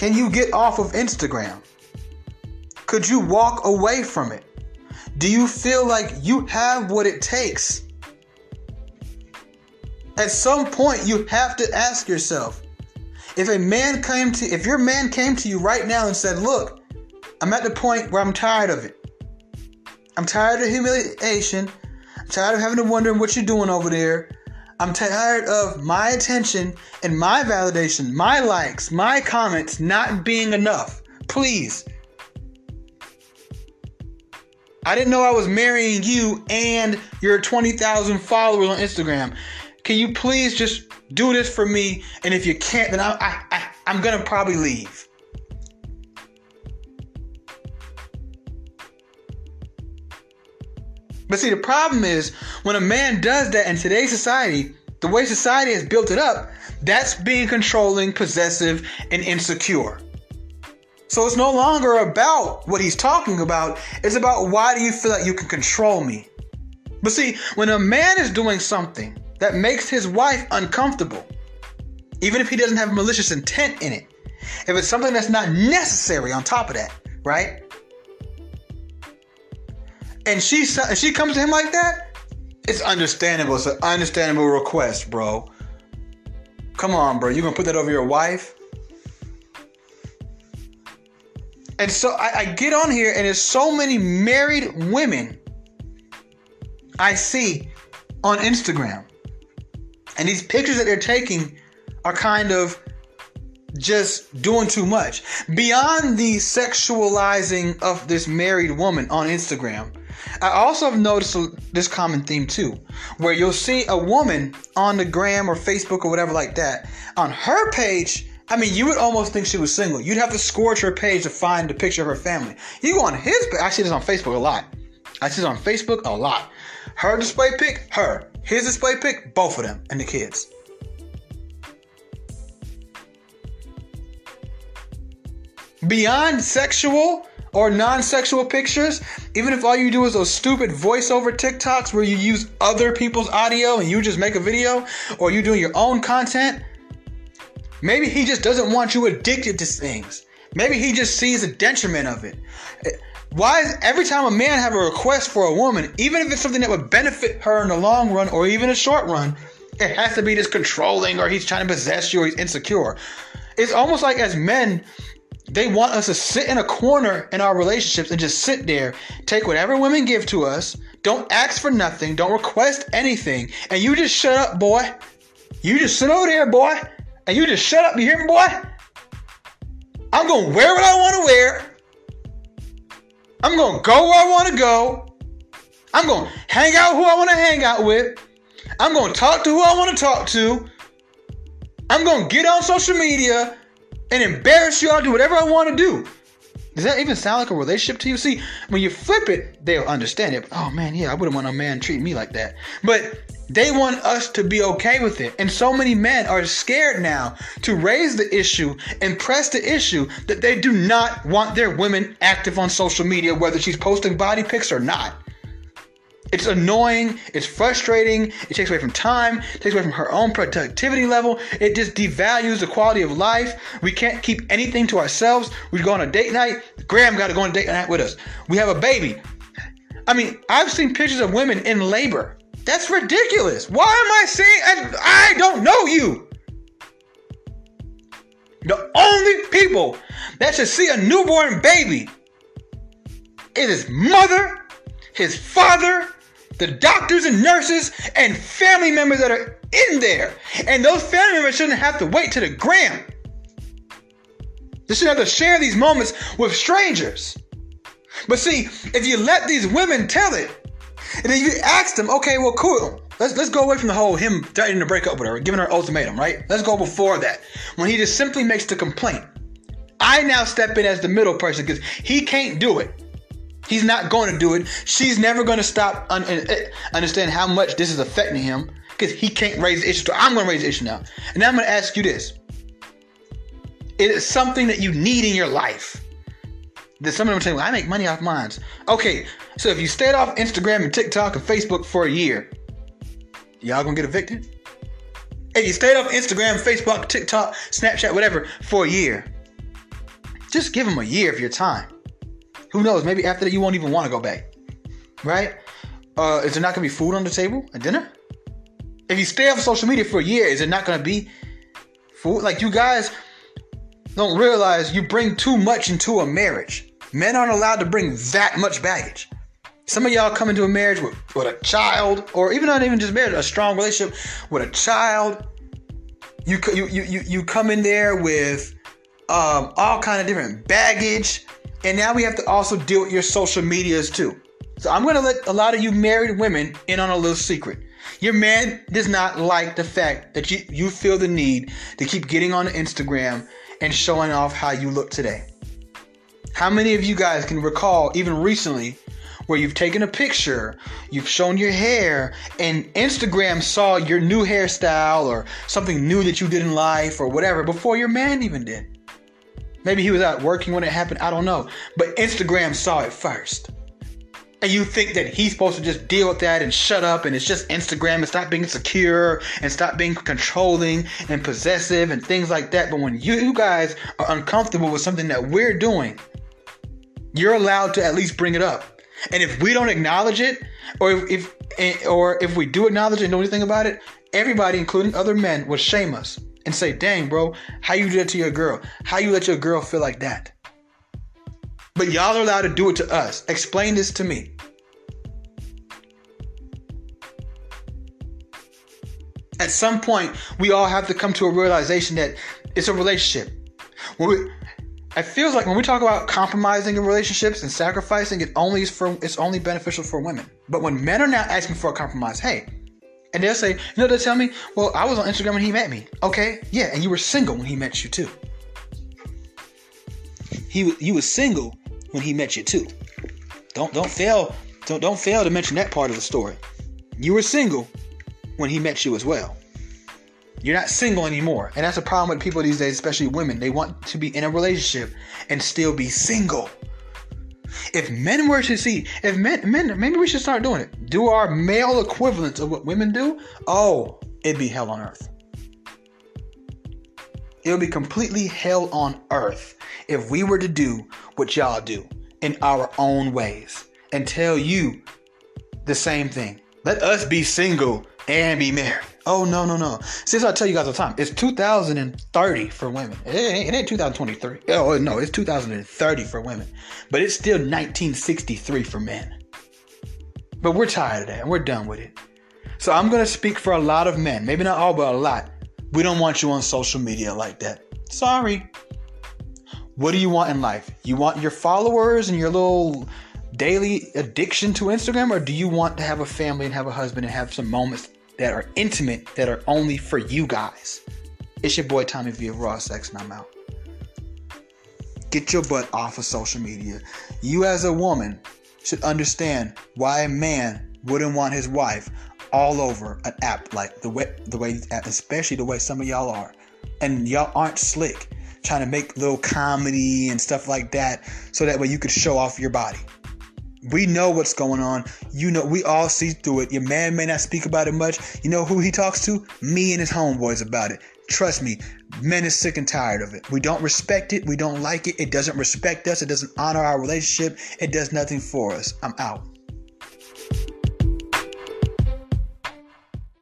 Can you get off of Instagram? Could you walk away from it? Do you feel like you have what it takes? At some point, you have to ask yourself if a man came to, if your man came to you right now and said, Look, I'm at the point where I'm tired of it. I'm tired of humiliation. I'm tired of having to wonder what you're doing over there. I'm tired of my attention and my validation, my likes, my comments not being enough. Please. I didn't know I was marrying you and your 20,000 followers on Instagram. Can you please just do this for me? And if you can't, then I, I, I, I'm going to probably leave. But see, the problem is when a man does that in today's society, the way society has built it up, that's being controlling, possessive, and insecure. So it's no longer about what he's talking about, it's about why do you feel like you can control me? But see, when a man is doing something that makes his wife uncomfortable, even if he doesn't have malicious intent in it, if it's something that's not necessary on top of that, right? and she she comes to him like that, it's understandable. It's an understandable request, bro. Come on, bro. You gonna put that over your wife? And so I, I get on here, and there's so many married women I see on Instagram, and these pictures that they're taking are kind of just doing too much. Beyond the sexualizing of this married woman on Instagram, I also have noticed this common theme too, where you'll see a woman on the gram or Facebook or whatever like that. On her page, I mean, you would almost think she was single. You'd have to scorch her page to find the picture of her family. You go on his I see this on Facebook a lot. I see this on Facebook a lot. Her display pic, her. His display pic, both of them, and the kids. Beyond sexual, or non-sexual pictures, even if all you do is those stupid voiceover TikToks where you use other people's audio and you just make a video, or you doing your own content, maybe he just doesn't want you addicted to things. Maybe he just sees a detriment of it. Why is every time a man have a request for a woman, even if it's something that would benefit her in the long run or even a short run, it has to be this controlling or he's trying to possess you or he's insecure. It's almost like as men, they want us to sit in a corner in our relationships and just sit there, take whatever women give to us, don't ask for nothing, don't request anything, and you just shut up, boy. You just sit over there, boy, and you just shut up. You hear me, boy? I'm gonna wear what I want to wear. I'm gonna go where I want to go. I'm gonna hang out who I want to hang out with. I'm gonna talk to who I want to talk to. I'm gonna get on social media and embarrass you. I'll do whatever I want to do. Does that even sound like a relationship to you? See, when you flip it, they'll understand it. Oh man, yeah, I wouldn't want a man treat me like that. But they want us to be okay with it. And so many men are scared now to raise the issue and press the issue that they do not want their women active on social media, whether she's posting body pics or not. It's annoying, it's frustrating, it takes away from time, it takes away from her own productivity level, it just devalues the quality of life. We can't keep anything to ourselves. We go on a date night, Gram got to go on a date night with us. We have a baby. I mean, I've seen pictures of women in labor. That's ridiculous. Why am I saying I, I don't know you? The only people that should see a newborn baby is his mother, his father, the doctors and nurses and family members that are in there. And those family members shouldn't have to wait to the gram. They shouldn't have to share these moments with strangers. But see, if you let these women tell it, and then you ask them, okay, well, cool. Let's let's go away from the whole him threatening to break up with her, giving her ultimatum, right? Let's go before that. When he just simply makes the complaint. I now step in as the middle person because he can't do it. He's not going to do it. She's never going to stop un- eh, understand how much this is affecting him because he can't raise the issue. So I'm going to raise the issue now. And now I'm going to ask you this. It is something that you need in your life. That some of them say, well, I make money off mines. Okay, so if you stayed off Instagram and TikTok and Facebook for a year, y'all gonna get evicted? If you stayed off Instagram, Facebook, TikTok, Snapchat, whatever, for a year, Just give them a year of your time. Who knows? Maybe after that you won't even want to go back. Right? Uh, is there not gonna be food on the table at dinner? If you stay off social media for a year, is it not gonna be food? Like you guys don't realize you bring too much into a marriage. Men aren't allowed to bring that much baggage. Some of y'all come into a marriage with, with a child, or even not even just marriage, a strong relationship with a child. You you you you come in there with um, all kind of different baggage, and now we have to also deal with your social medias too. So I'm gonna let a lot of you married women in on a little secret. Your man does not like the fact that you, you feel the need to keep getting on Instagram and showing off how you look today. How many of you guys can recall, even recently, where you've taken a picture, you've shown your hair, and Instagram saw your new hairstyle or something new that you did in life or whatever before your man even did? Maybe he was out working when it happened, I don't know. But Instagram saw it first and you think that he's supposed to just deal with that and shut up and it's just Instagram and stop being secure and stop being controlling and possessive and things like that. But when you guys are uncomfortable with something that we're doing, you're allowed to at least bring it up. And if we don't acknowledge it, or if, if eh, or if we do acknowledge it and know anything about it, everybody, including other men, will shame us and say, "Dang, bro, how you did that to your girl? How you let your girl feel like that?" But y'all are allowed to do it to us. Explain this to me. At some point, we all have to come to a realization that it's a relationship. When we, it feels like when we talk about compromising in relationships and sacrificing, it only is for it's only beneficial for women. But when men are now asking for a compromise, hey, and they'll say, you know, they'll tell me, well, I was on Instagram when he met me. Okay, yeah, and you were single when he met you too. He you was single when he met you too. Don't don't fail don't don't fail to mention that part of the story. You were single when he met you as well. You're not single anymore. And that's a problem with people these days, especially women. They want to be in a relationship and still be single. If men were to see, if men, men, maybe we should start doing it. Do our male equivalents of what women do. Oh, it'd be hell on earth. It would be completely hell on earth if we were to do what y'all do in our own ways and tell you the same thing. Let us be single and be married. Oh no no no! Since I tell you guys all the time, it's 2030 for women. It ain't, it ain't 2023. Oh no, it's 2030 for women, but it's still 1963 for men. But we're tired of that, and we're done with it. So I'm gonna speak for a lot of men, maybe not all, but a lot. We don't want you on social media like that. Sorry. What do you want in life? You want your followers and your little daily addiction to Instagram, or do you want to have a family and have a husband and have some moments that are intimate that are only for you guys? It's your boy Tommy V of Raw Sex, and I'm out. Get your butt off of social media. You, as a woman, should understand why a man wouldn't want his wife all over an app like the way the way especially the way some of y'all are, and y'all aren't slick trying to make little comedy and stuff like that, so that way you could show off your body. We know what's going on. You know, we all see through it. Your man may not speak about it much. You know who he talks to? Me and his homeboys about it. Trust me, men is sick and tired of it. We don't respect it. We don't like it. It doesn't respect us. It doesn't honor our relationship. It does nothing for us. I'm out.